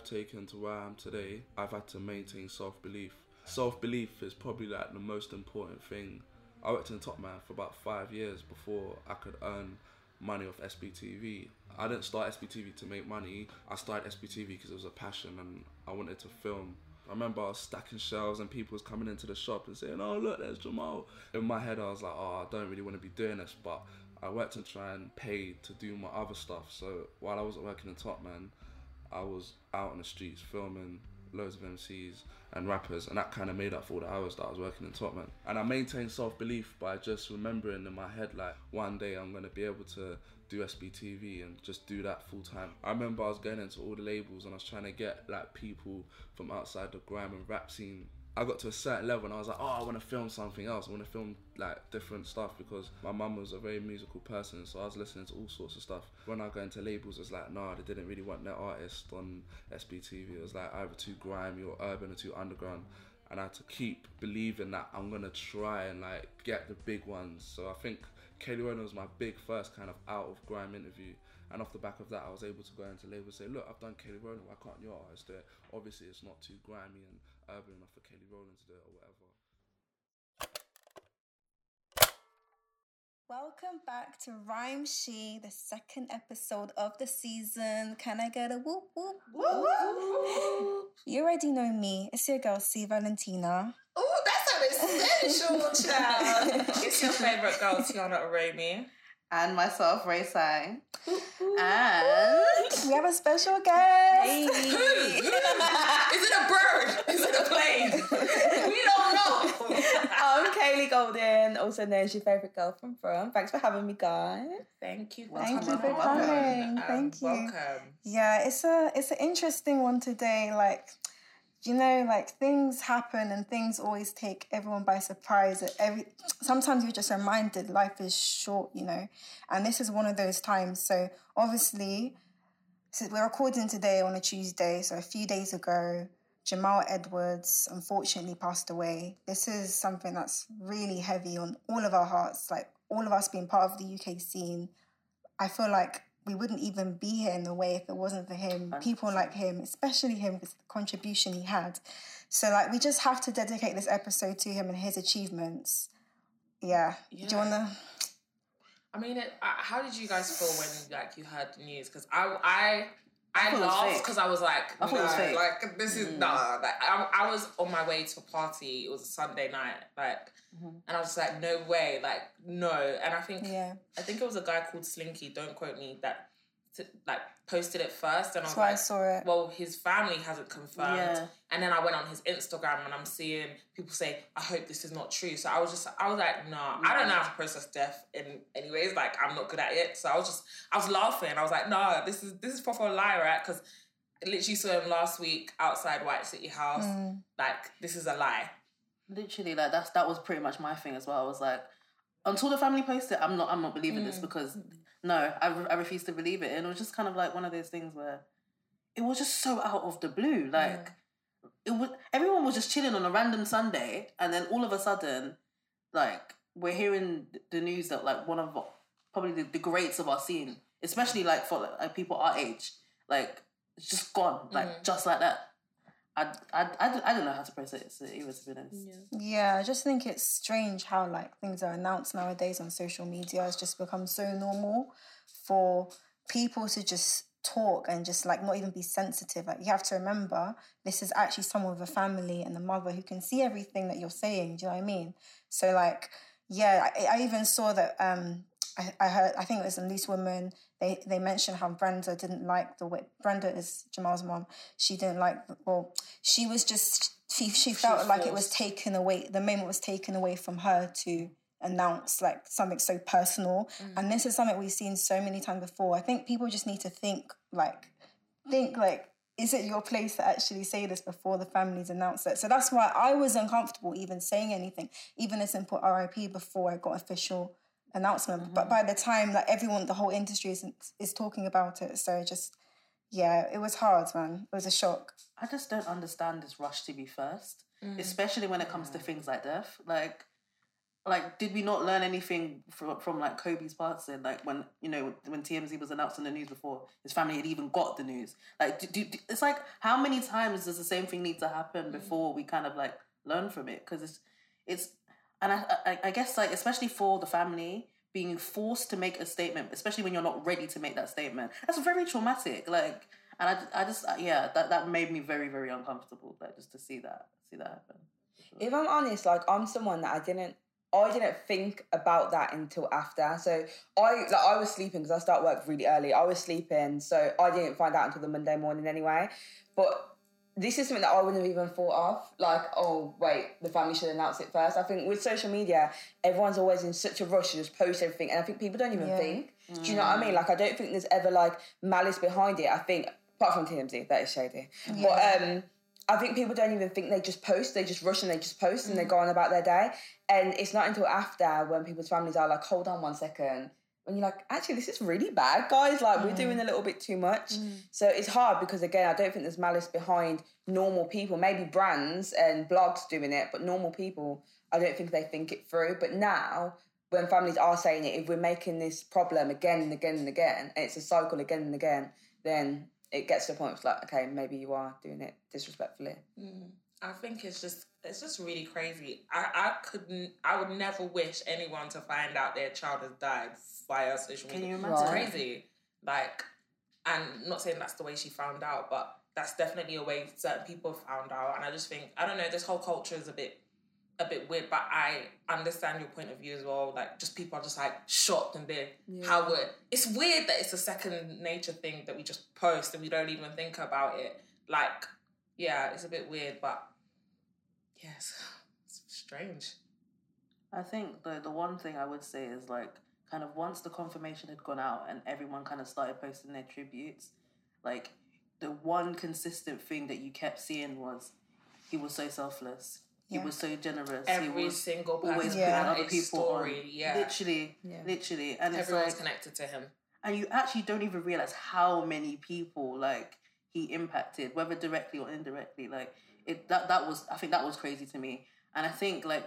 I've taken to where I am today, I've had to maintain self belief. Self belief is probably like the most important thing. I worked in Top Man for about five years before I could earn money off SBTV. I didn't start SBTV to make money. I started SBTV because it was a passion and I wanted to film. I remember I was stacking shelves and people was coming into the shop and saying, "Oh look, there's Jamal." In my head, I was like, "Oh, I don't really want to be doing this," but I worked to try and pay to do my other stuff. So while I wasn't working in Top Man, I was out on the streets filming loads of MCs and rappers, and that kind of made up for all the hours that I was working in Top Man. And I maintained self belief by just remembering in my head, like, one day I'm gonna be able to do SBTV and just do that full time. I remember I was going into all the labels and I was trying to get like people from outside the grime and rap scene I got to a certain level and I was like, oh, I want to film something else. I want to film like different stuff because my mum was a very musical person, so I was listening to all sorts of stuff. When I go into labels, it's like, no, they didn't really want their artist on SBTV. It was like either too grimy or urban or too underground. And I had to keep believing that I'm gonna try and like get the big ones. So I think Kelly Rowland was my big first kind of out of grime interview. And off the back of that, I was able to go into labels and say, look, I've done Kelly Rowland, why can't your artist do it? Obviously, it's not too grimy and urban enough for Kelly Rowland to do it or whatever. Welcome back to Rhyme She, the second episode of the season. Can I get a whoop whoop whoop? You already know me. It's your girl C Valentina. Oh, that sounded sensual, child. it's your favorite girl, Tiana Arami and myself, Ray Sang. And we have a special guest. Hey. Is it a bird? Is it a plane? we don't know. I'm Kaylee Golden, also known as your favorite girl from From. Thanks for having me, guys. Thank you. Thank you for coming. Um, Thank you. Welcome. Yeah, it's a it's an interesting one today. Like you know, like things happen and things always take everyone by surprise. Every sometimes you're just reminded life is short, you know, and this is one of those times. So obviously, so we're recording today on a Tuesday. So a few days ago, Jamal Edwards unfortunately passed away. This is something that's really heavy on all of our hearts. Like all of us being part of the UK scene, I feel like we wouldn't even be here in the way if it wasn't for him. People like him, especially him, with the contribution he had. So, like, we just have to dedicate this episode to him and his achievements. Yeah. yeah. Do you want to? I mean, it, how did you guys feel when like you heard the news? Because I, I I, laughed because I was like, I no, like this is mm. nah. Like I, I was on my way to a party. It was a Sunday night, like, mm-hmm. and I was like, no way, like no. And I think, yeah, I think it was a guy called Slinky. Don't quote me. That to, like posted it first, and I was like, I saw it. Well, his family hasn't confirmed, yeah. and then I went on his Instagram, and I'm seeing people say, "I hope this is not true." So I was just, I was like, "Nah, I don't know how to process death." In anyways, like I'm not good at it. So I was just, I was laughing. I was like, "Nah, this is this is proper lie, right?" Because literally saw him last week outside White City House. Mm. Like this is a lie. Literally, like that's that was pretty much my thing as well. I was like, until the family posted, I'm not, I'm not believing mm. this because no, I, re- I refuse to believe it. And it was just kind of like one of those things where it was just so out of the blue. Like it was everyone was just chilling on a random Sunday, and then all of a sudden, like we're hearing the news that like one of probably the, the greats of our scene, especially like for like, people our age, like it's just gone, like mm. just like that. I, I, I, don't know how to process it either, to be. Yeah. yeah, I just think it's strange how like things are announced nowadays on social media. It's just become so normal for people to just talk and just like not even be sensitive. Like you have to remember this is actually someone with a family and a mother who can see everything that you're saying. Do you know what I mean? So like, yeah, I, I even saw that um I, I heard I think it was in Loose Women. They they mentioned how Brenda didn't like the way Brenda is Jamal's mom. She didn't like well, she was just she she felt like it was taken away. The moment was taken away from her to announce like something so personal. Mm. And this is something we've seen so many times before. I think people just need to think like think like is it your place to actually say this before the families announce it? So that's why I was uncomfortable even saying anything, even a simple RIP before I got official announcement. Mm-hmm. But by the time that everyone, the whole industry is is talking about it, so just yeah, it was hard, man. It was a shock. I just don't understand this rush to be first, mm. especially when it comes yeah. to things like death. Like like did we not learn anything from, from like Kobe's passing like when you know when TMZ was announced in the news before his family had even got the news like do, do, it's like how many times does the same thing need to happen mm. before we kind of like learn from it because it's it's and I, I I guess like especially for the family being forced to make a statement especially when you're not ready to make that statement that's very traumatic like and I, I just uh, yeah that that made me very very uncomfortable like just to see that see that happen sure. if I'm honest like I'm someone that I didn't I didn't think about that until after. So I like I was sleeping because I start work really early. I was sleeping, so I didn't find out until the Monday morning anyway. But this is something that I wouldn't have even thought of. Like, oh wait, the family should announce it first. I think with social media, everyone's always in such a rush to just post everything, and I think people don't even yeah. think. Mm. Do you know what I mean? Like, I don't think there's ever like malice behind it. I think apart from TMZ, that is shady. Yeah. But um I think people don't even think they just post, they just rush and they just post and mm. they go on about their day. And it's not until after when people's families are like, hold on one second. When you're like, actually, this is really bad, guys. Like, mm. we're doing a little bit too much. Mm. So it's hard because, again, I don't think there's malice behind normal people. Maybe brands and blogs doing it, but normal people, I don't think they think it through. But now, when families are saying it, if we're making this problem again and again and again, and it's a cycle again and again, then it gets to the point of like, okay, maybe you are doing it disrespectfully. Mm. I think it's just it's just really crazy. I, I couldn't I would never wish anyone to find out their child has died via social media. Can you imagine? It's crazy. Like and not saying that's the way she found out, but that's definitely a way certain people found out. And I just think I don't know, this whole culture is a bit a bit weird, but I understand your point of view as well. Like, just people are just like shocked and they yeah. how would it's weird that it's a second nature thing that we just post and we don't even think about it. Like, yeah, it's a bit weird, but yes, it's strange. I think the the one thing I would say is like kind of once the confirmation had gone out and everyone kind of started posting their tributes, like the one consistent thing that you kept seeing was he was so selfless he was so generous. Every he was single person always yeah. putting other people story, on. Yeah, literally, yeah. literally, and everyone's like, connected to him. And you actually don't even realize how many people like he impacted, whether directly or indirectly. Like it, that that was I think that was crazy to me. And I think like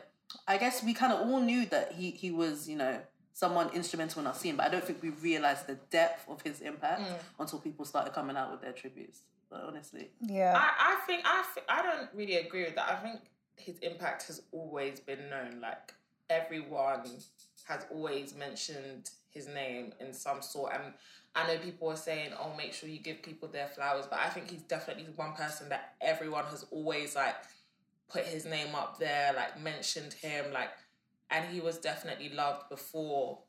I guess we kind of all knew that he he was you know someone instrumental in our scene, but I don't think we realized the depth of his impact mm. until people started coming out with their tributes. But honestly, yeah, I, I think I th- I don't really agree with that. I think his impact has always been known. Like everyone has always mentioned his name in some sort. And I know people are saying, "Oh, make sure you give people their flowers," but I think he's definitely one person that everyone has always like put his name up there, like mentioned him, like, and he was definitely loved before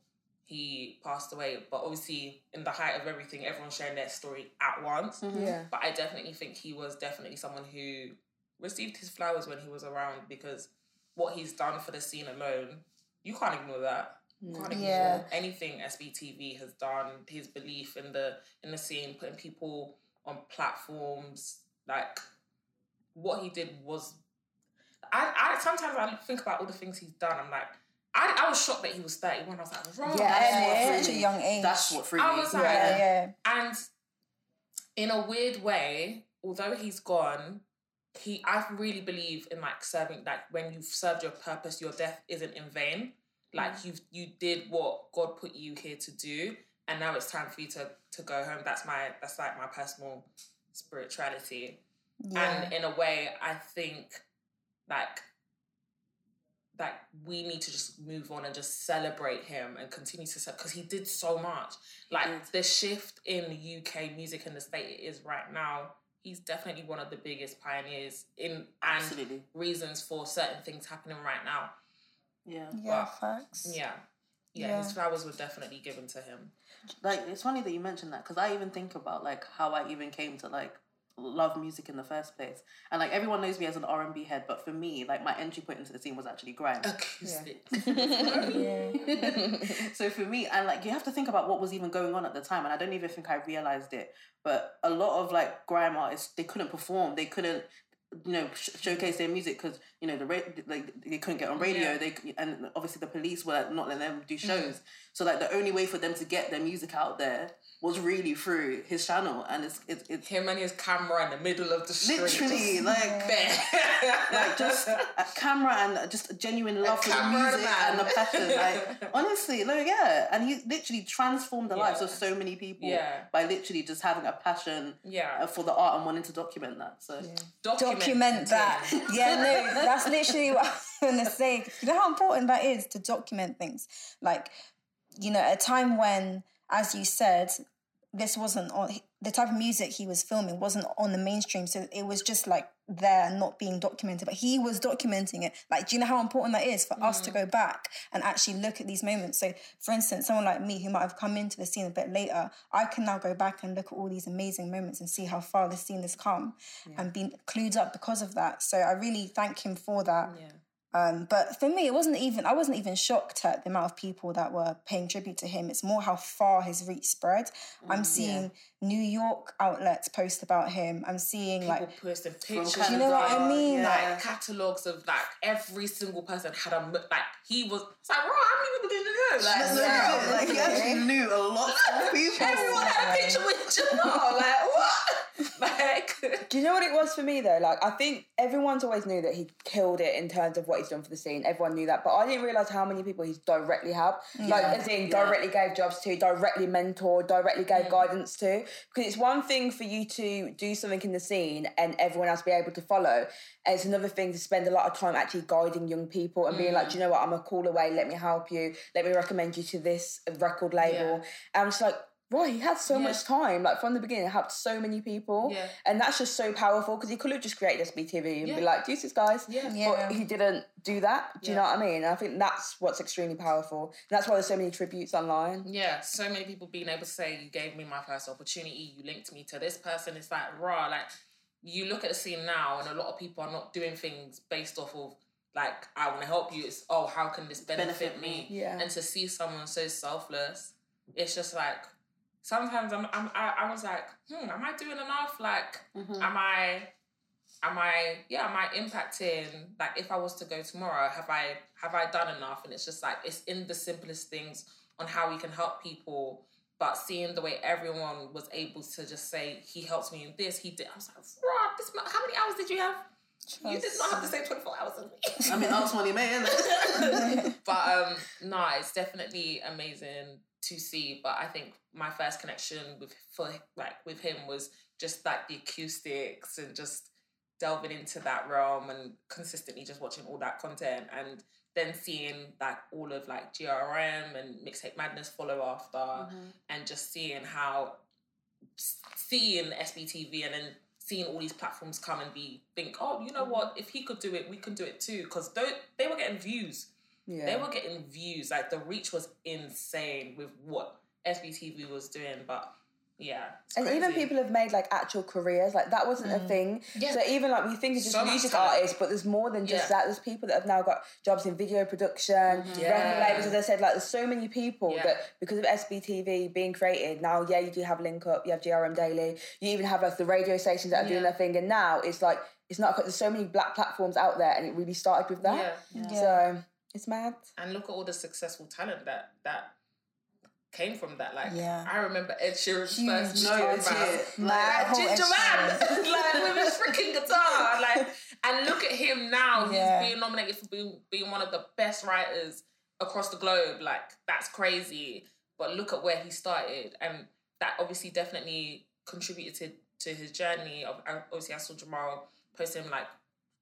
he passed away. But obviously, in the height of everything, everyone's sharing their story at once. Mm-hmm. Yeah. But I definitely think he was definitely someone who received his flowers when he was around because what he's done for the scene alone, you can't ignore that. You mm, can't ignore yeah. anything SBTV has done. His belief in the in the scene, putting people on platforms, like what he did was. I, I sometimes I think about all the things he's done. I'm like, I, I was shocked that he was 31. I was like, right. Yeah, such a young age. That's what freaked I was like, yeah, yeah. And in a weird way, although he's gone, he I really believe in like serving like when you've served your purpose, your death isn't in vain. Like mm. you've you did what God put you here to do, and now it's time for you to to go home. That's my that's like my personal spirituality. Yeah. And in a way, I think like like we need to just move on and just celebrate him and continue to serve because he did so much. Like the shift in UK music in the state it is right now he's definitely one of the biggest pioneers in and Absolutely. reasons for certain things happening right now. Yeah. Yeah, but, facts. Yeah. yeah. Yeah, his flowers were definitely given to him. Like it's funny that you mentioned that because I even think about like how I even came to like love music in the first place. And like everyone knows me as an R and B head, but for me, like my entry point into the scene was actually grime. Acoustic. Yeah. so for me, and like you have to think about what was even going on at the time, and I don't even think I realized it. But a lot of like grime artists, they couldn't perform, they couldn't you know sh- showcase their music because you know the ra- like they couldn't get on radio yeah. they and obviously the police were not letting them do shows mm. so like the only way for them to get their music out there was really through his channel, and it's it's, it's him and his camera in the middle of the street, literally like like just a camera and just a genuine love for the music and the passion. Like honestly, no, yeah, and he literally transformed the yeah. lives of so many people yeah. by literally just having a passion, yeah. Uh, for the art and wanting to document that. So yeah. document, document that. yeah, no, that's literally what I was gonna say. You know how important that is to document things, like you know, a time when, as you said, this wasn't on the type of music he was filming wasn't on the mainstream so it was just like there not being documented but he was documenting it like do you know how important that is for mm. us to mm. go back and actually look at these moments so for instance someone like me who might have come into the scene a bit later i can now go back and look at all these amazing moments and see how far the scene has come yeah. and been clued up because of that so i really thank him for that yeah. Um, but for me, it wasn't even, I wasn't even shocked at the amount of people that were paying tribute to him. It's more how far his reach spread. Mm, I'm seeing yeah. New York outlets post about him. I'm seeing people like posting pictures. You know what I mean? Yeah. Like catalogs of like every single person had a like he was. It's like, bro, how many people didn't know? Like, no, yeah. like he actually knew a lot of people. Everyone had a picture with Jamal. like what? like, do you know what it was for me though? Like, I think everyone's always knew that he killed it in terms of what he's done for the scene. Everyone knew that, but I didn't realize how many people he's directly helped. Yeah. Like, as in, yeah. directly gave jobs to, directly mentored, directly gave mm. guidance to. Because it's one thing for you to do something in the scene and everyone else be able to follow. And it's another thing to spend a lot of time actually guiding young people and mm. being like, do you know what? I'm a call away. Let me help you. Let me recommend you to this record label. Yeah. And I'm just like Right, he had so yeah. much time. Like from the beginning, helped so many people. Yeah. And that's just so powerful because he could have just created SBTV and yeah. be like, deuces, guys. Yeah. yeah. But he didn't do that. Do you know what I mean? And I think that's what's extremely powerful. And that's why there's so many tributes online. Yeah, so many people being able to say, you gave me my first opportunity, you linked me to this person. It's like, raw. Like, you look at the scene now, and a lot of people are not doing things based off of like I want to help you. It's oh, how can this benefit, benefit me? Yeah. And to see someone so selfless, it's just like sometimes I'm, I'm I, I was like, hmm, am I doing enough? Like, mm-hmm. am I, am I, yeah, am I impacting? Like, if I was to go tomorrow, have I, have I done enough? And it's just like it's in the simplest things on how we can help people. But seeing the way everyone was able to just say, he helps me in this, he did. I was like, Rob, this, how many hours did you have? Trust. You did not have the same 24 hours as me. I mean, I was money man. but um, no, it's definitely amazing to see. But I think my first connection with for like with him was just like the acoustics and just delving into that realm and consistently just watching all that content and then seeing like all of like GRM and Mixtape Madness follow after mm-hmm. and just seeing how seeing SBTV and then seeing all these platforms come and be think oh you know mm-hmm. what if he could do it we can do it too because they, they were getting views yeah. they were getting views like the reach was insane with what SBTV was doing, but yeah. And crazy. even people have made like actual careers, like that wasn't mm. a thing. Yeah. So even like we think it's just so music artists, but there's more than just yeah. that. There's people that have now got jobs in video production, mm-hmm. yeah. record labels, as I said, like there's so many people yeah. that because of SBTV being created, now yeah, you do have Link Up, you have GRM Daily, you even have like the radio stations that are doing their thing, and now it's like it's not there's so many black platforms out there and it really started with that. So it's mad. And look at all the successful talent that that came from that. Like, yeah. I remember Ed Sheeran's Huge. first no, it's like, Ginger Man, like with his freaking guitar, like, and look at him now. Yeah. He's being nominated for being being one of the best writers across the globe. Like, that's crazy. But look at where he started, and that obviously definitely contributed to his journey. Of obviously, I saw Jamal post him like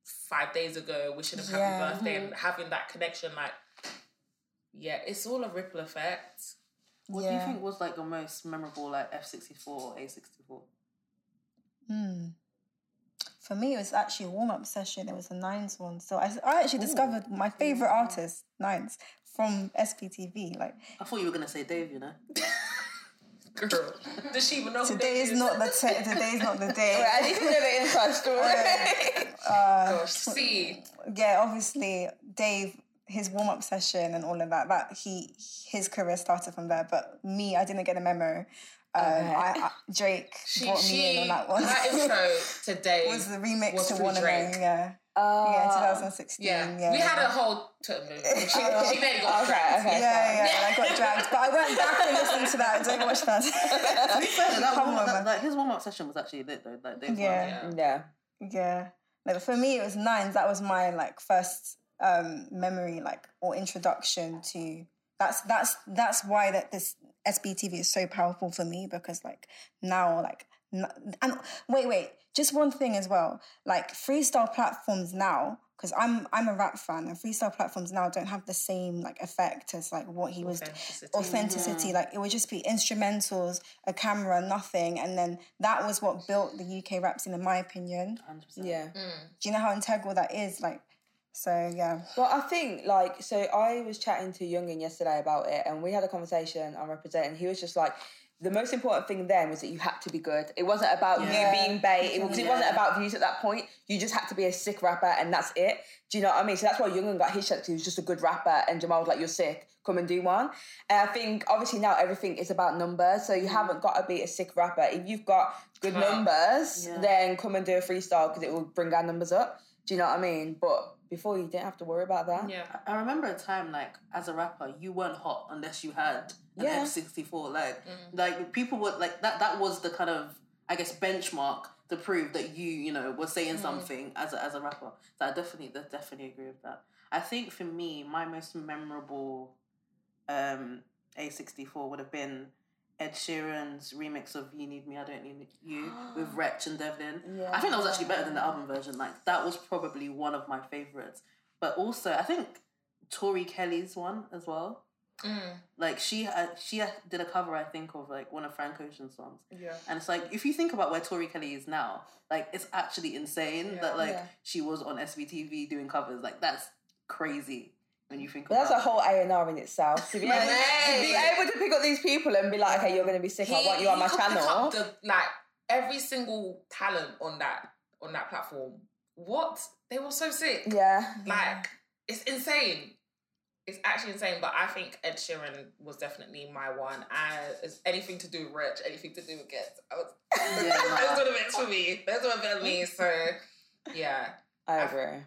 five days ago, wishing him yeah. happy birthday, mm-hmm. and having that connection. Like, yeah, it's all a ripple effect. What yeah. do you think was like your most memorable like F sixty four or A sixty four? Hmm. For me, it was actually a warm up session. It was a Nines one. So I, I actually Ooh. discovered my favorite artist, Nines, from SBTV. Like I thought you were gonna say Dave. You know. Girl, does she even know? Today is not the te- today is not the day. I need to know the inside story. uh, Gosh, see. Yeah, obviously, Dave his warm up session and all of that. That he his career started from there. But me, I didn't get a memo. Um, okay. I, I, Drake she, brought she, me in on that one. That intro today was the remix was to Wanna Drake. Yeah. Uh, yeah, 2016. Yeah. yeah. we had a whole. T- she, uh, she made it go okay, okay, yeah, yeah, yeah, I got dragged, but I went back and listened to that. I don't watch that. that, that, that his warm up session was actually lit though. Like, yeah. yeah, yeah, yeah. Like for me, it was nines. That was my like first um memory, like or introduction to. That's that's that's why that this SBTV is so powerful for me because like now like and wait wait just one thing as well like freestyle platforms now because I'm I'm a rap fan and freestyle platforms now don't have the same like effect as like what he was authenticity, authenticity. Yeah. like it would just be instrumentals a camera nothing and then that was what built the UK rap scene in my opinion 100%. yeah mm. do you know how integral that is like so yeah well I think like so I was chatting to Youngin yesterday about it and we had a conversation on representing he was just like the most important thing then was that you had to be good. It wasn't about yeah. you being bait. It, was, yeah. it wasn't about views at that point. You just had to be a sick rapper and that's it. Do you know what I mean? So that's why Youngin got his shot. He was just a good rapper and Jamal was like, you're sick. Come and do one. And I think obviously now everything is about numbers. So you mm. haven't got to be a sick rapper. If you've got good numbers, yeah. then come and do a freestyle because it will bring our numbers up. Do you know what I mean? But before you didn't have to worry about that. Yeah. I remember a time like as a rapper, you weren't hot unless you had an yeah. F64. Like mm. like people would like that that was the kind of I guess benchmark to prove that you, you know, were saying mm. something as a as a rapper. So I definitely definitely agree with that. I think for me, my most memorable um A64 would have been Ed Sheeran's remix of "You Need Me, I Don't Need You" with Wretch and Devlin. Yeah. I think that was actually better than the album version. Like that was probably one of my favorites. But also, I think Tori Kelly's one as well. Mm. Like she uh, she did a cover, I think, of like one of Frank Ocean's songs. Yeah. And it's like if you think about where Tori Kelly is now, like it's actually insane yeah. that like yeah. she was on SBTV doing covers. Like that's crazy when you think. But that's a whole A and R in itself. To be, able, to be able to pick up these people and be like, okay, you're going to be sick. He, I want you on my channel. The, like every single talent on that on that platform. What they were so sick. Yeah. Like it's insane. It's actually insane, but I think Ed Sheeran was definitely my one. Uh, and it's anything to do with Wretch, anything to do with Ghetts. I was, yeah, those were the bits for me. Those were the me. So, yeah. I agree. I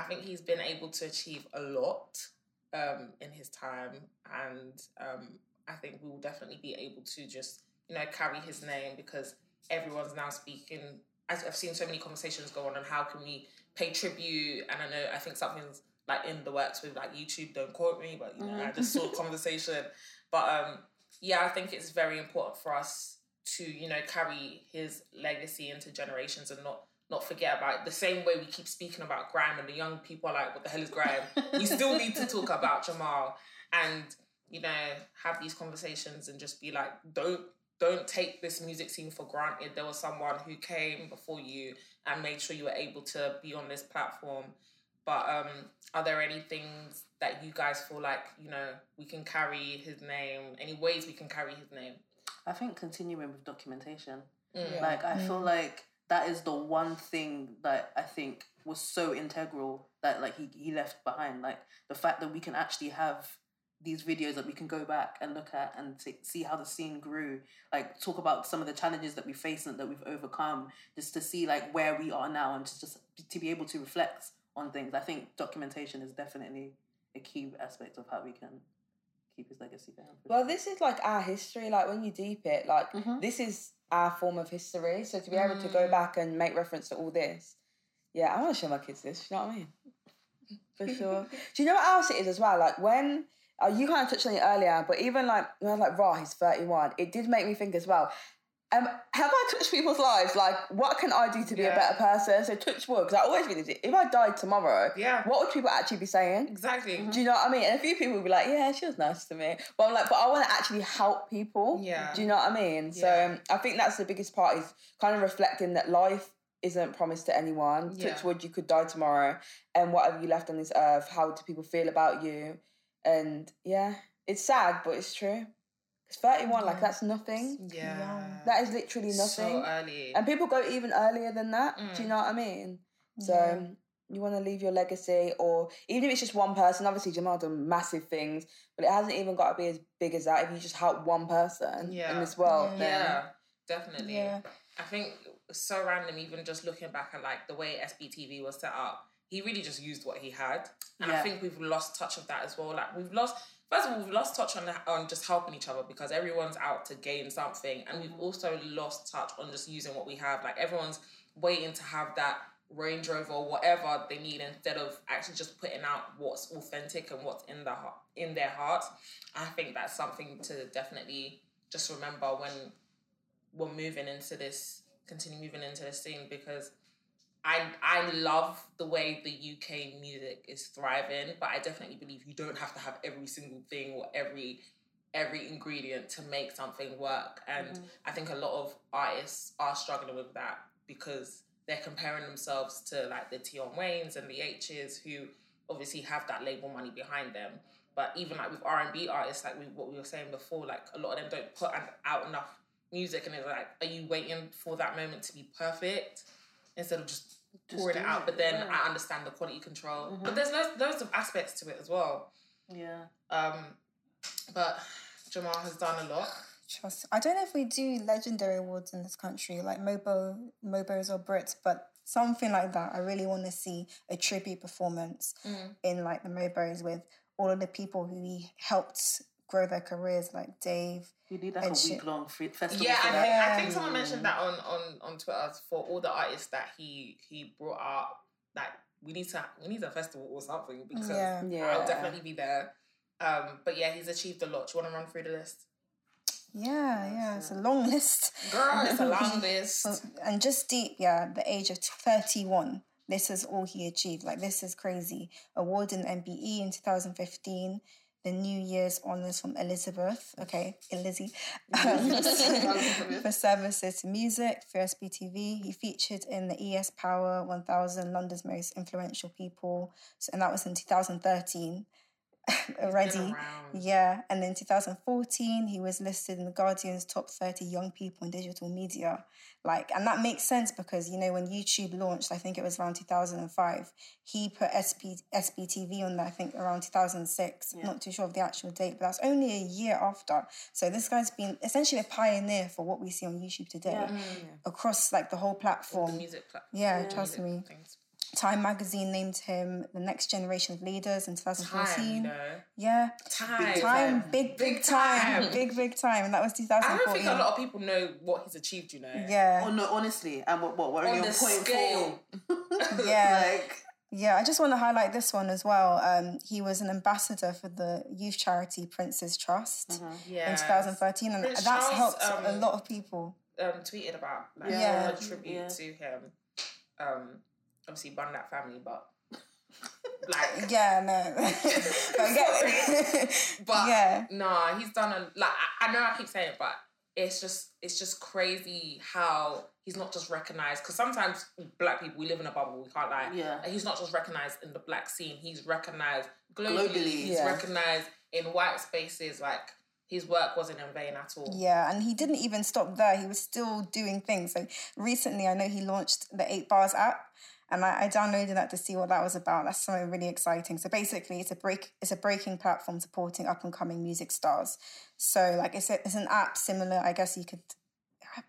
think he's been able to achieve a lot um, in his time, and um, I think we will definitely be able to just you know carry his name because everyone's now speaking. I've seen so many conversations go on on how can we pay tribute, and I know I think something's like in the works with like YouTube. Don't quote me, but you know mm. I just saw a conversation. But um, yeah, I think it's very important for us to you know carry his legacy into generations and not not forget about it. The same way we keep speaking about grime and the young people are like, what the hell is grime? we still need to talk about Jamal and, you know, have these conversations and just be like, don't don't take this music scene for granted. There was someone who came before you and made sure you were able to be on this platform. But um, are there any things that you guys feel like, you know, we can carry his name, any ways we can carry his name? I think continuing with documentation. Mm. Like I feel like that is the one thing that I think was so integral that like he, he left behind. Like the fact that we can actually have these videos that we can go back and look at and t- see how the scene grew. Like talk about some of the challenges that we faced and that we've overcome, just to see like where we are now and to just to be able to reflect on things. I think documentation is definitely a key aspect of how we can keep his legacy going. Well, this is like our history. Like when you deep it, like mm-hmm. this is our form of history. So to be able to go mm. back and make reference to all this, yeah, I want to show my kids this. You know what I mean? For sure. Do you know what else it is as well? Like when uh, you kind of touched on it earlier, but even like when I was like, "Raw, he's thirty-one," it did make me think as well um, have I touched people's lives? Like, what can I do to be yeah. a better person? So touch wood, because I always feel if I died tomorrow, yeah, what would people actually be saying? Exactly. Do you know what I mean? And a few people would be like, yeah, she was nice to me, but I'm like, but I want to actually help people. Yeah. Do you know what I mean? Yeah. So um, I think that's the biggest part is kind of reflecting that life isn't promised to anyone. Yeah. Touch wood, you could die tomorrow, and what have you left on this earth? How do people feel about you? And yeah, it's sad, but it's true. It's 31, like that's nothing. Yeah. That is literally nothing. So early. And people go even earlier than that. Mm. Do you mm. know what I mean? So yeah. you want to leave your legacy, or even if it's just one person, obviously Jamal done massive things, but it hasn't even got to be as big as that. If you just help one person yeah. in this world, yeah, yeah definitely. Yeah. I think so random, even just looking back at like the way SBTV was set up, he really just used what he had. And yeah. I think we've lost touch of that as well. Like we've lost first of all, we've lost touch on on just helping each other because everyone's out to gain something, and we've mm-hmm. also lost touch on just using what we have. Like everyone's waiting to have that Range Rover or whatever they need instead of actually just putting out what's authentic and what's in the in their heart. I think that's something to definitely just remember when we're moving into this, continue moving into this scene because I I love the way the UK music is thriving, but I definitely believe you don't have to have every single thing or every every ingredient to make something work. And mm-hmm. I think a lot of artists are struggling with that because they're comparing themselves to like the Tion Waynes and the Aitch's who obviously have that label money behind them. But even like with R and B artists, like we, what we were saying before, like a lot of them don't put out enough music, and it's like, are you waiting for that moment to be perfect instead of just, just pouring it out? It, but then yeah. I understand the quality control, mm-hmm. but there's loads, loads of aspects to it as well. Yeah. Um, but Jamal has done a lot. Trust. I don't know if we do legendary awards in this country, like Mobo, Mobos or Brits, but something like that. I really want to see a tribute performance mm. in like the Mobos with all of the people who he helped grow their careers, like Dave. You need like a week long festival. Yeah, I think, I think someone mentioned that on on on Twitter for all the artists that he he brought up. Like we need to we need a festival or something because yeah. Yeah. I'll definitely be there. Um, but yeah, he's achieved a lot. Do you want to run through the list? Yeah, yeah, it's a long list. Girl, it's a long list. And just deep, yeah, the age of 31. This is all he achieved. Like, this is crazy. Award in MBE in 2015. The New Year's honours from Elizabeth, okay, Elizzy, um, for services to music for SBTV. He featured in the ES Power 1000 London's Most Influential People, so, and that was in 2013 already. Yeah. And then 2014, he was listed in the Guardian's top 30 young people in digital media. Like, and that makes sense because, you know, when YouTube launched, I think it was around 2005, he put SP, SBTV on there, I think around 2006. Yeah. Not too sure of the actual date, but that's only a year after. So this guy's been essentially a pioneer for what we see on YouTube today yeah. Mm. across like the whole platform. The music platform. Yeah, yeah. trust me. Things. Time magazine named him the next generation of leaders in 2014. Time, you? Yeah. Time. Big time. Big, big time. time. big, big time. And that was 2014. I don't think a lot of people know what he's achieved, you know? Yeah. Oh, no, honestly. And what, what, what on, on the scale. yeah. like, yeah, I just want to highlight this one as well. Um, he was an ambassador for the youth charity Prince's Trust mm-hmm. yes. in 2013, and Prince that's Charles, helped um, a lot of people. Um, tweeted about like, yeah. a tribute yeah. to him. Obviously bun that family, but like yeah, no, but, but yeah, nah, he's done a like. I, I know I keep saying it, but it's just it's just crazy how he's not just recognized because sometimes black people we live in a bubble we can't lie yeah he's not just recognized in the black scene he's recognized globally, globally he's yeah. recognized in white spaces like his work wasn't in vain at all. Yeah, and he didn't even stop there. He was still doing things. So recently, I know he launched the Eight Bars app, and I, I, downloaded that to see what that was about. That's something really exciting. So basically, it's a break, it's a breaking platform supporting up and coming music stars. So like it's a, it's an app similar. I guess you could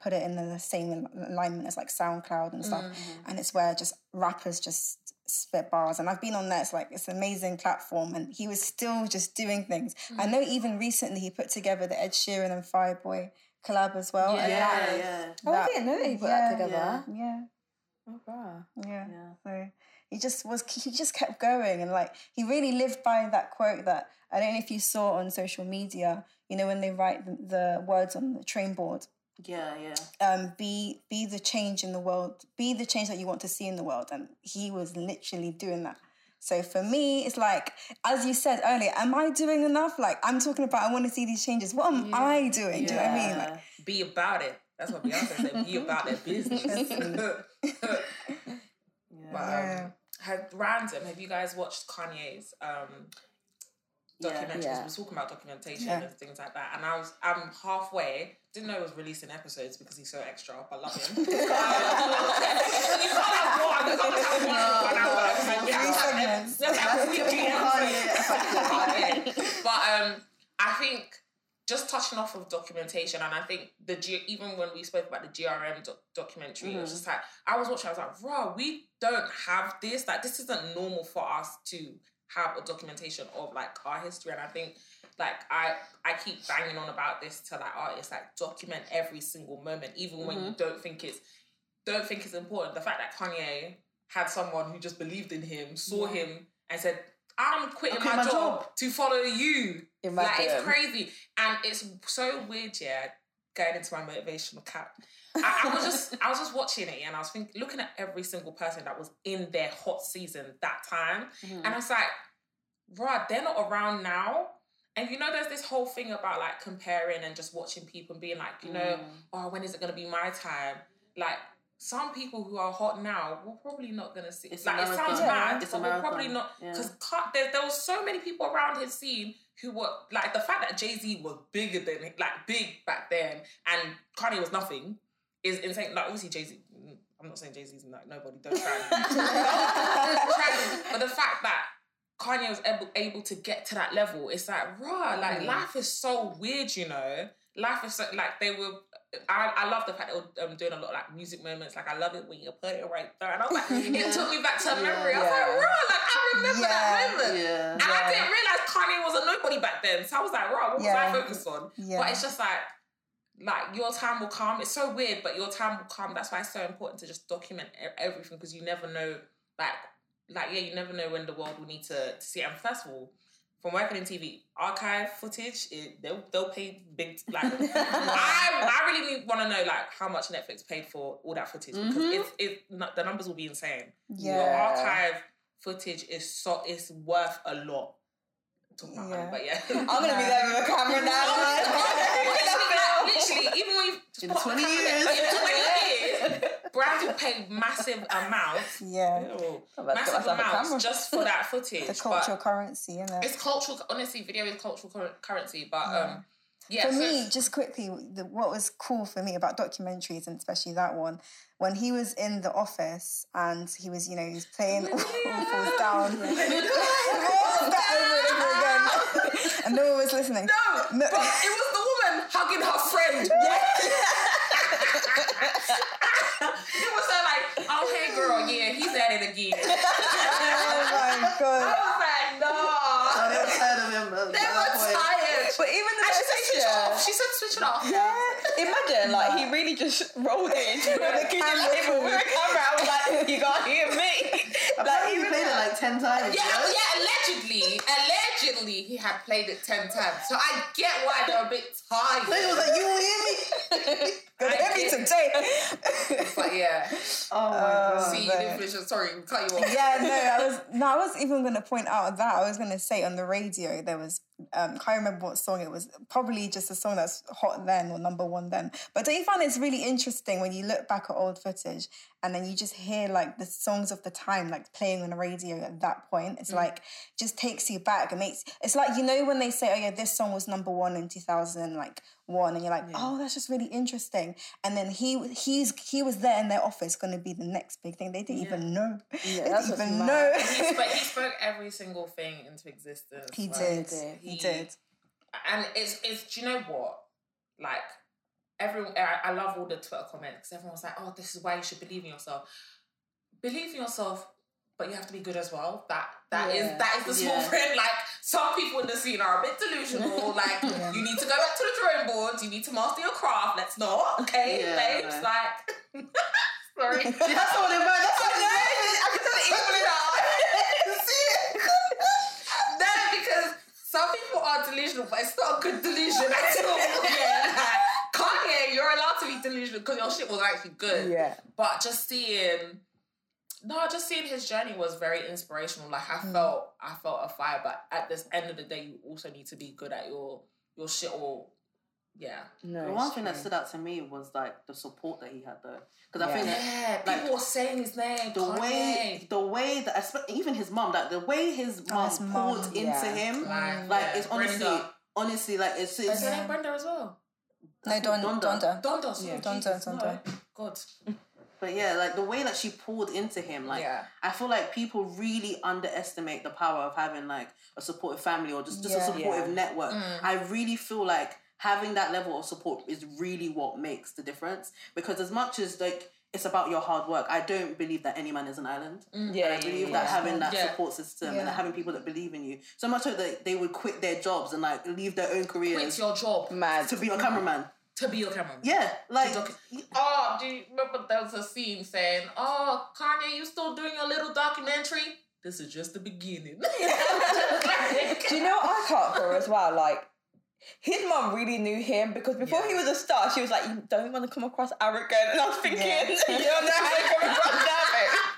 put it in the same alignment as like SoundCloud and stuff. Mm-hmm. And it's where just rappers just spit bars. And I've been on there. It's like it's an amazing platform. And he was still just doing things. Mm-hmm. I know even recently he put together the Ed Sheeran and Fireboy collab as well. Yeah, that, yeah. Oh, I didn't know he put yeah, that together. Yeah. yeah. Oh wow. Yeah. yeah. So he just was he just kept going and like he really lived by that quote that I don't know if you saw on social media, you know, when they write the, the words on the train board. Yeah, yeah. Um, be be the change in the world, be the change that you want to see in the world. And he was literally doing that. So for me, it's like, as you said earlier, am I doing enough? Like I'm talking about I want to see these changes. What am yeah. I doing? Yeah. Do you know what I mean? Like, be about it. That's what Beyonce said. Be about their business. yeah. But, um, random. Have you guys watched Kanye's um, documentaries? Yeah, yeah. We were talking about documentation yeah. and things like that, and I was I'm halfway. Didn't know he was releasing episodes because he's so extra. but love him. you can't have one. You can't have one. But um, I think just touching off of documentation, and I think the G- even when we spoke about the GRM documentary, mm-hmm. it was mm. just like I was watching. I was like, "Bro, we don't have this. Like, this isn't normal for us to have a documentation of like our history." And I think, like, I I keep banging on about this to like artists, like document every single moment, even when mm-hmm. you don't think it's don't think it's important. The fact that Kanye had someone who just believed in him, saw him, and said, "I'm quitting my, my, job, job to follow you." Imagine. Like it's crazy, and it's so weird. Yeah, going into my motivational cap. I, I, was just I was just watching it and I was thinking, looking at every single person that was in their hot season that time, mm-hmm. and I was like, "Right, they're not around now." And you know, there's this whole thing about like comparing and just watching people and being like, you know, mm. oh, when is it gonna be my time? Like some people who are hot now, we're probably not gonna see. It's like it sounds bad, but we're probably not because yeah. there, there was so many people around his scene who were like the fact that Jay Z was bigger than like big back then, and Kanye was nothing is insane. Like obviously Jay Z. I'm not saying Jay Z's like nobody. Don't try. but the fact that Kanye was able, able to get to that level. It's like, raw, like mm. life is so weird, you know. Life is so like they were. I, I love the fact that were um, doing a lot of like music moments. Like I love it when you put it right there, and I was like, yeah. it took me back to a memory. Yeah, I was like, raw, like I remember yeah, that moment, yeah, and I didn't realize Kanye was a nobody back then. So I was like, raw, what was I focused on? But it's just like like your time will come. It's so weird, but your time will come. That's why it's so important to just document everything because you never know like like yeah, you never know when the world will need to, to see it. And first of all, from working in TV, archive footage, it, they'll they'll pay big. Like I I really want to know like how much Netflix paid for all that footage because mm-hmm. it's it the numbers will be insane. Yeah, Your archive footage is so it's worth a lot. Talking about yeah. but yeah, I'm gonna be there with a camera now. literally, like, literally, even when you in twenty years, in twenty brands will pay massive amounts. Yeah. massive amounts just for that footage. The cultural currency, you know. It's cultural, honestly, video is cultural currency, but yeah. um, yeah, for so me, just quickly, the, what was cool for me about documentaries and especially that one, when he was in the office and he was, you know, he was playing All Falls Down, over and over again, and no one was listening. No, no, but it was the woman hugging her friend. it was so like, oh hey girl, yeah, he's at it again. oh my god. I was like, no. Oh, they were tired of him. Uh, they uh, were tired. But even the she said switch it off. She said switch it off. Yeah. Imagine like he really just rolled it into the camera with a camera. I was like, you can't hear me. I like, he played it like ten times. Yeah, yeah. Allegedly, allegedly he had played it ten times. So I get why they're a bit tired. He was like, you hear me? Gonna hear me today. but yeah. Oh my uh, god. See, you didn't finish. Sorry, cut you off. Yeah, no, I was no, I was even gonna point out that I was gonna say on the radio there was um can't remember what song it was. Probably just a song that's hot then or number one then. But don't you find it's really interesting when you look back at old footage and then you just hear like the songs of the time like playing on the radio at that point it's mm. like just takes you back and makes it's like you know when they say oh yeah this song was number one in 2000 like one and you're like yeah. oh that's just really interesting. And then he he's he was there in their office going to be the next big thing. They didn't yeah. even know. Yeah, they didn't even know. He, spoke, he spoke every single thing into existence he did. he, he did. and it's it's do you know what? Like everyone, I, I love all the Twitter comments because everyone's like, "Oh, this is why you should believe in yourself." Believe in yourself, but you have to be good as well. That that yeah. is that is the small yeah. print. Like some people in the scene are a bit delusional. like yeah. you need to go back to the drawing board. You need to master your craft. Let's not, okay, babes. Like, sorry, that's all it was. That's all it I can tell it out. See it? no, because some people are delusional, but it's not a good delusion at all. yeah. Like, Kanye, you're allowed to be delusional because your shit was actually good. Yeah. But just seeing, no, just seeing his journey was very inspirational. Like I mm. felt, I felt a fire. But at this end of the day, you also need to be good at your your shit. Or yeah. No. The one thing that stood out to me was like the support that he had though, because yeah. I think yeah, like, people were saying his name. The Kanye. way, the way that even his mom, that the way his mom oh, poured mom, into yeah. him, like, like it's honestly, Brenda. honestly, like it's. it's Is her name Brenda as well? No, Don, Donda. Donda. Donda. Yeah. Donda. Donda. God. But yeah, like the way that she poured into him, like yeah. I feel like people really underestimate the power of having like a supportive family or just, just yeah. a supportive yeah. network. Mm. I really feel like having that level of support is really what makes the difference. Because as much as like it's about your hard work. I don't believe that any man is an island. Mm. Yeah, I believe yeah, that yeah. having that yeah. support system and having people that believe in you. So much so that they would quit their jobs and like leave their own careers. Quit your job, mad to be a cameraman. To be your camera. Yeah, like docu- oh, do you remember there was a scene saying, "Oh, Kanye, you still doing your little documentary? This is just the beginning." do you know what I can't for as well? Like his mom really knew him because before yeah. he was a star, she was like, "You don't want to come across arrogant," and I was thinking, yeah. "You don't know how to come across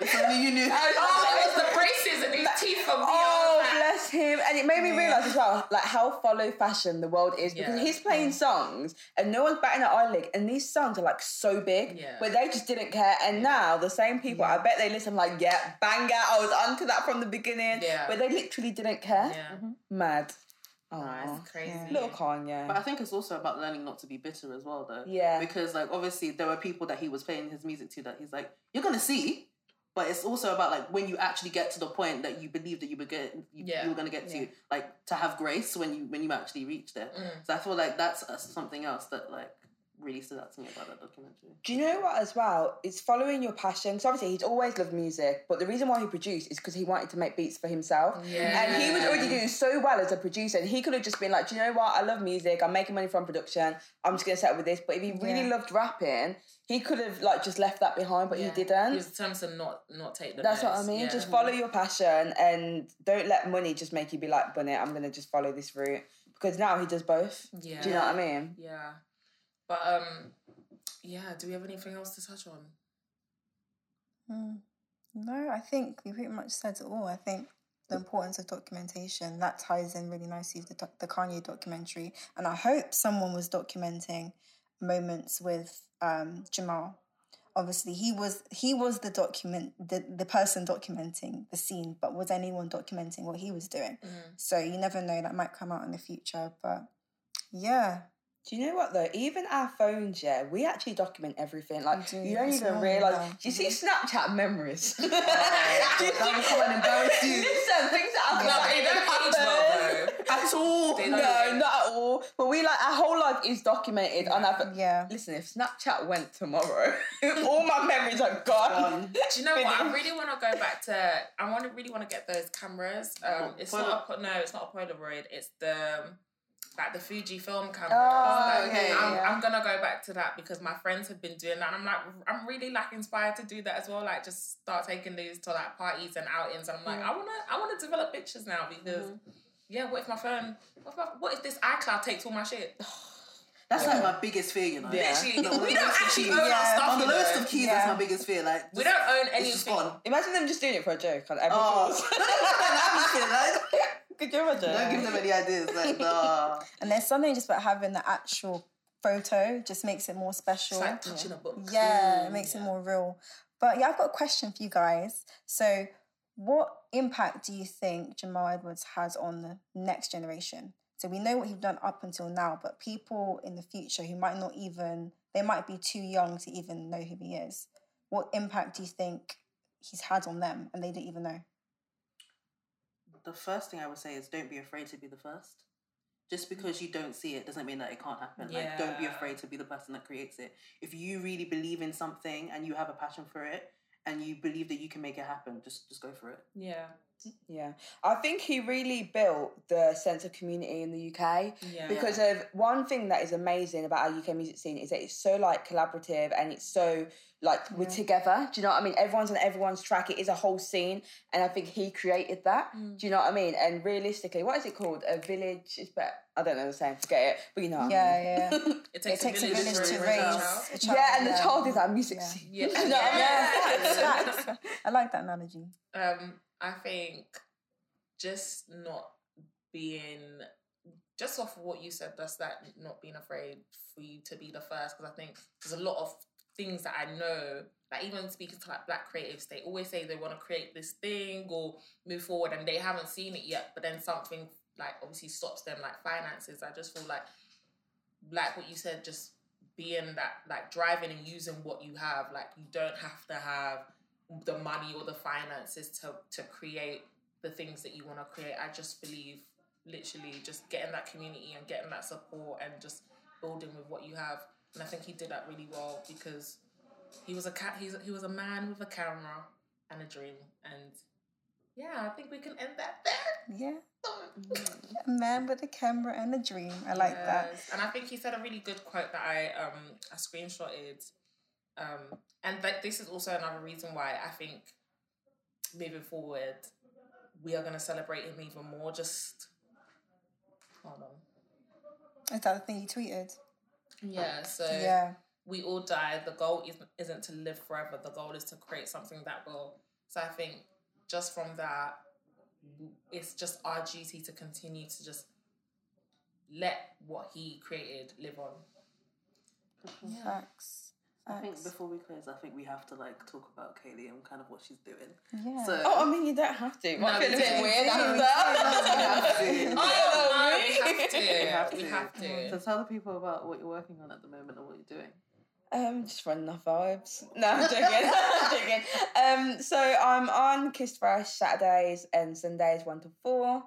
If only you knew. oh, it was the braces and his teeth from Oh, bless him! And it made me realize as well, like how follow fashion the world is because he's playing songs and no one's batting an eyelid, and these songs are like so big, yeah. but they just didn't care. And now the same people, I bet they listen like, "Yeah, banger! I was onto that from the beginning," yeah. but they literally didn't care. Yeah. Mm-hmm. Mad. Oh, crazy. Yeah. Little Kanye. But I think it's also about learning not to be bitter as well, though. Yeah. Because, like, obviously, there were people that he was playing his music to that he's like, you're going to see. But it's also about, like, when you actually get to the point that you believe that you were, get, you, yeah. you were going to get to, yeah. like, to have grace when you when you actually reach there. Mm. So I feel like that's uh, something else that, like, really stood out to me about that documentary. Do you know what as well? It's following your passion. So obviously he's always loved music, but the reason why he produced is because he wanted to make beats for himself. Yeah. And he was already doing so well as a producer. And he could have just been like, Do you know what? I love music. I'm making money from production. I'm just gonna settle with this. But if he really yeah. loved rapping, he could have like just left that behind, but yeah. he didn't. He was determined to not not take the. That's what I mean. Yeah. Just follow your passion and don't let money just make you be like, Bunny, I'm gonna just follow this route. Because now he does both. Yeah. Do you know what I mean? Yeah. But um yeah, do we have anything else to touch on? Mm. No, I think we pretty much said it all. I think the importance of documentation that ties in really nicely with the, the Kanye documentary, and I hope someone was documenting moments with um, Jamal. Obviously, he was he was the document the, the person documenting the scene, but was anyone documenting what he was doing? Mm. So you never know that might come out in the future. But yeah, do you know what though? Even our phones, yeah, we actually document everything. Like do, you don't even realize. Do you see Snapchat memories? Oh, do you think come and embarrass you? Listen, things that happen. No, they don't age well At all. No, not at all. But we like our whole life is documented on our. Yeah. Listen, if Snapchat went tomorrow, all my memories are gone. Do you know what? I really want to go back to. I want to really want to get those cameras. Um, it's not a no, it's not a Polaroid. It's the like the Fuji film camera. Oh, like, okay. I'm, yeah. I'm, gonna go back to that because my friends have been doing that. And I'm like, I'm really like inspired to do that as well. Like, just start taking these to like parties and outings. And I'm like, I wanna, I wanna develop pictures now because, mm-hmm. yeah, what if my phone? What if, my, what if this iCloud takes all my shit? That's yeah. like my biggest fear, you know. Yeah. Literally, no, we don't actually own yeah. our stuff. On the list of keys, yeah. that's my biggest fear. Like we don't own anything. Imagine them just doing it for a joke. Like, oh, no, could you imagine? Don't give them any ideas. Like, nah. and there's something just about having the actual photo just makes it more special. It's like touching a book. Yeah, it makes yeah. it more real. But yeah, I've got a question for you guys. So, what impact do you think Jamal Edwards has on the next generation? So we know what he's done up until now, but people in the future who might not even they might be too young to even know who he is. What impact do you think he's had on them and they didn't even know? The first thing I would say is don't be afraid to be the first. Just mm. because you don't see it doesn't mean that it can't happen. Yeah. Like don't be afraid to be the person that creates it. If you really believe in something and you have a passion for it and you believe that you can make it happen, just just go for it. Yeah. Yeah, I think he really built the sense of community in the UK yeah. because of one thing that is amazing about our UK music scene is that it's so like collaborative and it's so like yeah. we're together. Do you know what I mean? Everyone's on everyone's track. It is a whole scene, and I think he created that. Mm. Do you know what I mean? And realistically, what is it called? A village is better. I don't know the saying. Forget it. But you know. Yeah, yeah. it takes, it takes a, village, a village to raise. A child. Yeah, and the child is our music yeah. scene. Yeah, you know yeah. I like that analogy. Um, I think just not being just off what you said, that's that not being afraid for you to be the first. Because I think there's a lot of things that I know, like even speaking to like black creatives, they always say they want to create this thing or move forward and they haven't seen it yet, but then something like obviously stops them, like finances. I just feel like, like what you said, just being that, like driving and using what you have. Like you don't have to have the money or the finances to to create the things that you want to create. I just believe literally just getting that community and getting that support and just building with what you have. And I think he did that really well because he was a cat. He's he was a man with a camera and a dream. And yeah, I think we can end that there. Yeah. A man with a camera and a dream. I like yes. that. And I think he said a really good quote that I um I screenshotted. Um, and that this is also another reason why I think moving forward we are going to celebrate him even more. Just hold on. Is that the thing you tweeted? Yeah. So yeah, we all die. The goal isn't isn't to live forever. The goal is to create something that will. So I think just from that, it's just our duty to continue to just let what he created live on. Facts. I think before we close, I think we have to like talk about Kaylee and kind of what she's doing. Yeah. So, oh, I mean, you don't have to. Might feel a bit weird after that. Oh, we have to. We have to. We have to. So tell the people about what you're working on at the moment and what you're doing. Um, just running off vibes. No, I'm joking. I'm joking. Um, so I'm on Kiss Fresh Saturdays and Sundays one to four.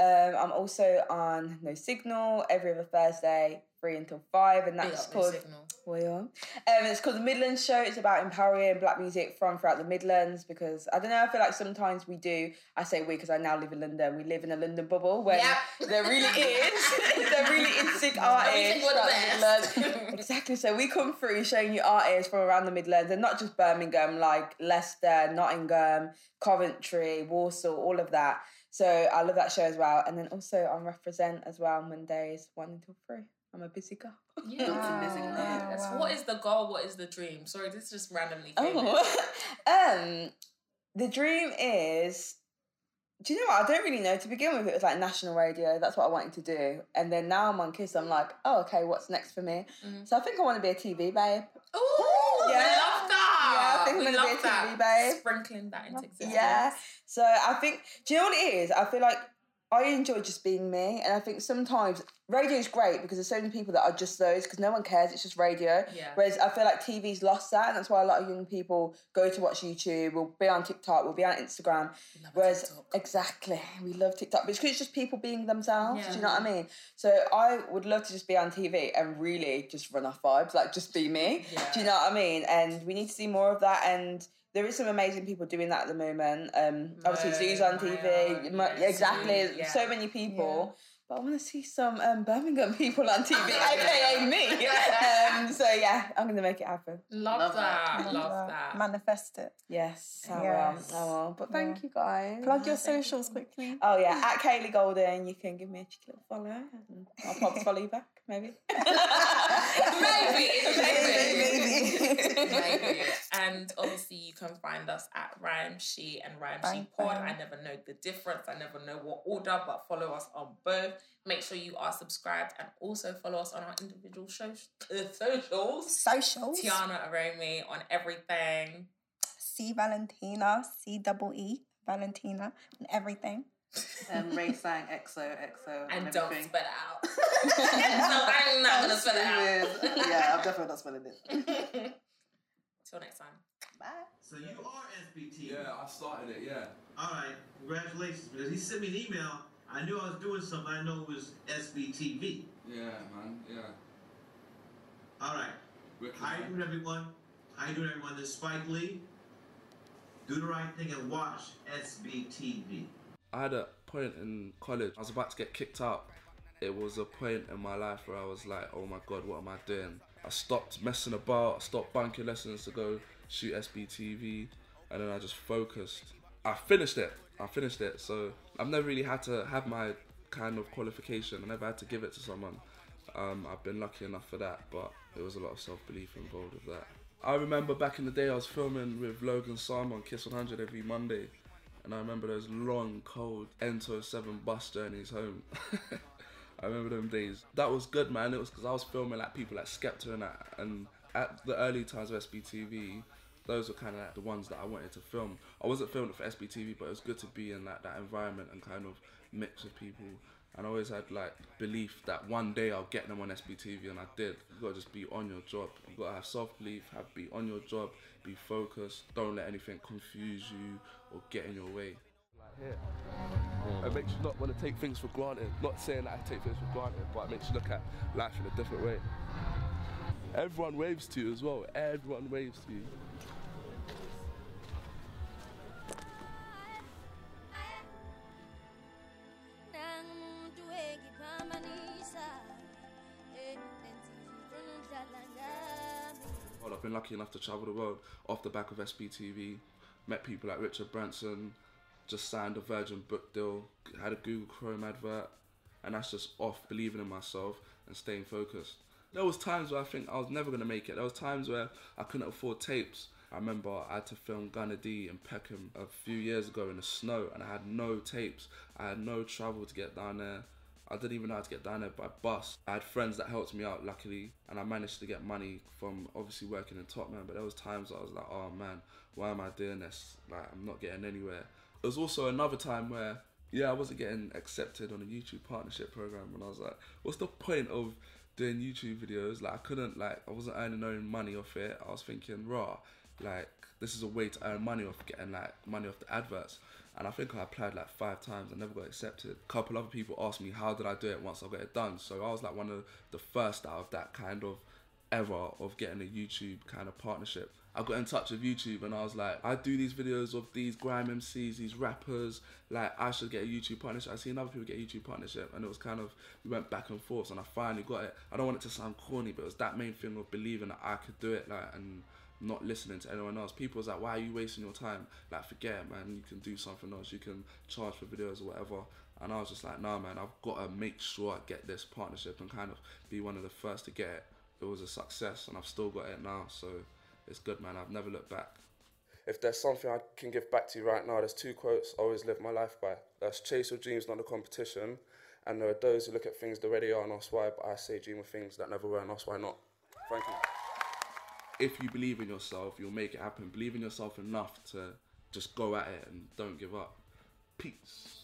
Um, I'm also on No Signal every other Thursday three until five, and that's called. We are. Um, it's called the Midlands Show. It's about empowering black music from throughout the Midlands because I don't know. I feel like sometimes we do. I say we because I now live in London. We live in a London bubble where yep. there really is. there really is sick artists the Midlands. exactly. So we come through showing you artists from around the Midlands and not just Birmingham, like Leicester, Nottingham, Coventry, Walsall, all of that. So I love that show as well. And then also on Represent as well on Mondays one until three. I'm a busy girl. Yeah, wow. busy girl. Wow. What is the goal? What is the dream? Sorry, this is just randomly. oh, um, the dream is. Do you know what? I don't really know. To begin with, it was like national radio. That's what I wanted to do. And then now I'm on Kiss. I'm like, oh, okay, what's next for me? Mm. So I think I want to be a TV babe. Oh, yeah. I love that. Yeah, I think we I'm going to be a TV babe. Sprinkling that into existence. Yeah. So I think, do you know what it is? I feel like I enjoy just being me, and I think sometimes radio is great because there's so many people that are just those because no one cares. It's just radio. Yeah. Whereas I feel like TV's lost that, and that's why a lot of young people go to watch YouTube. We'll be on TikTok. We'll be on Instagram. Whereas TikTok. exactly, we love TikTok, but it's because it's just people being themselves. Yeah. Do you know what I mean? So I would love to just be on TV and really just run off vibes, like just be me. Yeah. Do you know what I mean? And we need to see more of that and there is some amazing people doing that at the moment. Um, obviously, Zoo's on TV. Yeah, exactly. Yeah. So many people. Yeah. But I want to see some um, Birmingham people on TV, aka me. um, so yeah, I'm going to make it happen. Love, Love that. that. Love, Love that. Manifest it. Yes, I yes. will. I will. But thank you guys. Plug your socials quickly. Oh yeah, at Kaylee Golding, you can give me a cheeky little follow. I'll probably follow you back maybe. maybe. maybe. maybe. maybe. And obviously, you can find us at Rhyme She and Rhyme She Pod. I never know the difference. I never know what order, but follow us on both. Make sure you are subscribed and also follow us on our individual shows, uh, socials. Socials. Tiana Aromi on everything. C Valentina, C double E Valentina, on everything and Ray sang EXO, EXO, and, and don't spell it out. no, I'm not gonna spell it out. yeah, I'm definitely not spelling it. Till next time. Bye. So you are SBT. Yeah, I started it. Yeah. All right, congratulations. Because he sent me an email. I knew I was doing something. I know it was SBTV. Yeah, man. Yeah. All right. How you doing, everyone? How you doing, everyone? This is Spike Lee. Do the right thing and watch SBTV. I had a point in college. I was about to get kicked out. It was a point in my life where I was like, "Oh my god, what am I doing?" I stopped messing about. I stopped banking lessons to go shoot SBTV, and then I just focused. I finished it. I finished it. So I've never really had to have my kind of qualification. I never had to give it to someone. Um, I've been lucky enough for that, but there was a lot of self belief involved with that. I remember back in the day, I was filming with Logan Sama on Kiss 100 every Monday and I remember those long, cold Ento 7 bus journeys home. I remember them days. That was good, man. It was because I was filming like people like Skepta and that. And at the early times of SBTV, those were kind of like the ones that I wanted to film. I wasn't filming for SBTV, but it was good to be in like that environment and kind of mix with people. And I always had like belief that one day I'll get them on SBTV, and I did. You gotta just be on your job. You gotta have self belief, have be on your job, be focused. Don't let anything confuse you or get in your way here. It makes you not want to take things for granted. Not saying that I take things for granted, but it makes you look at life in a different way. Everyone waves to you as well. Everyone waves to you. Well, I've been lucky enough to travel the world off the back of SBTV, met people like Richard Branson, just signed a Virgin book deal, had a Google Chrome advert, and that's just off believing in myself and staying focused. There was times where I think I was never gonna make it. There was times where I couldn't afford tapes. I remember I had to film Gunna Dee in Peckham a few years ago in the snow, and I had no tapes. I had no travel to get down there. I didn't even know how to get down there by bus. I had friends that helped me out, luckily, and I managed to get money from obviously working in Topman. But there was times I was like, oh man, why am I doing this? Like I'm not getting anywhere. There was also another time where yeah, I wasn't getting accepted on a YouTube partnership program, and I was like, what's the point of doing YouTube videos? Like I couldn't like I wasn't earning no money off it. I was thinking, raw, like this is a way to earn money off getting like money off the adverts. And I think I applied like five times. I never got accepted. A couple other people asked me how did I do it once I got it done. So I was like one of the first out of that kind of era of getting a YouTube kind of partnership. I got in touch with YouTube and I was like, I do these videos of these grime MCs, these rappers. Like, I should get a YouTube partnership. I see other people get YouTube partnership, and it was kind of we went back and forth, and I finally got it. I don't want it to sound corny, but it was that main thing of believing that I could do it, like, and not listening to anyone else. People was like, why are you wasting your time? Like, forget it, man. You can do something else. You can charge for videos or whatever. And I was just like, nah, man. I've got to make sure I get this partnership and kind of be one of the first to get it. It was a success, and I've still got it now. So it's good, man. I've never looked back. If there's something I can give back to you right now, there's two quotes I always live my life by. That's chase your dreams, not a competition. And there are those who look at things the way they are and ask why, but I say dream of things that never were and ask why not. Thank you. If you believe in yourself, you'll make it happen. Believe in yourself enough to just go at it and don't give up. Peace.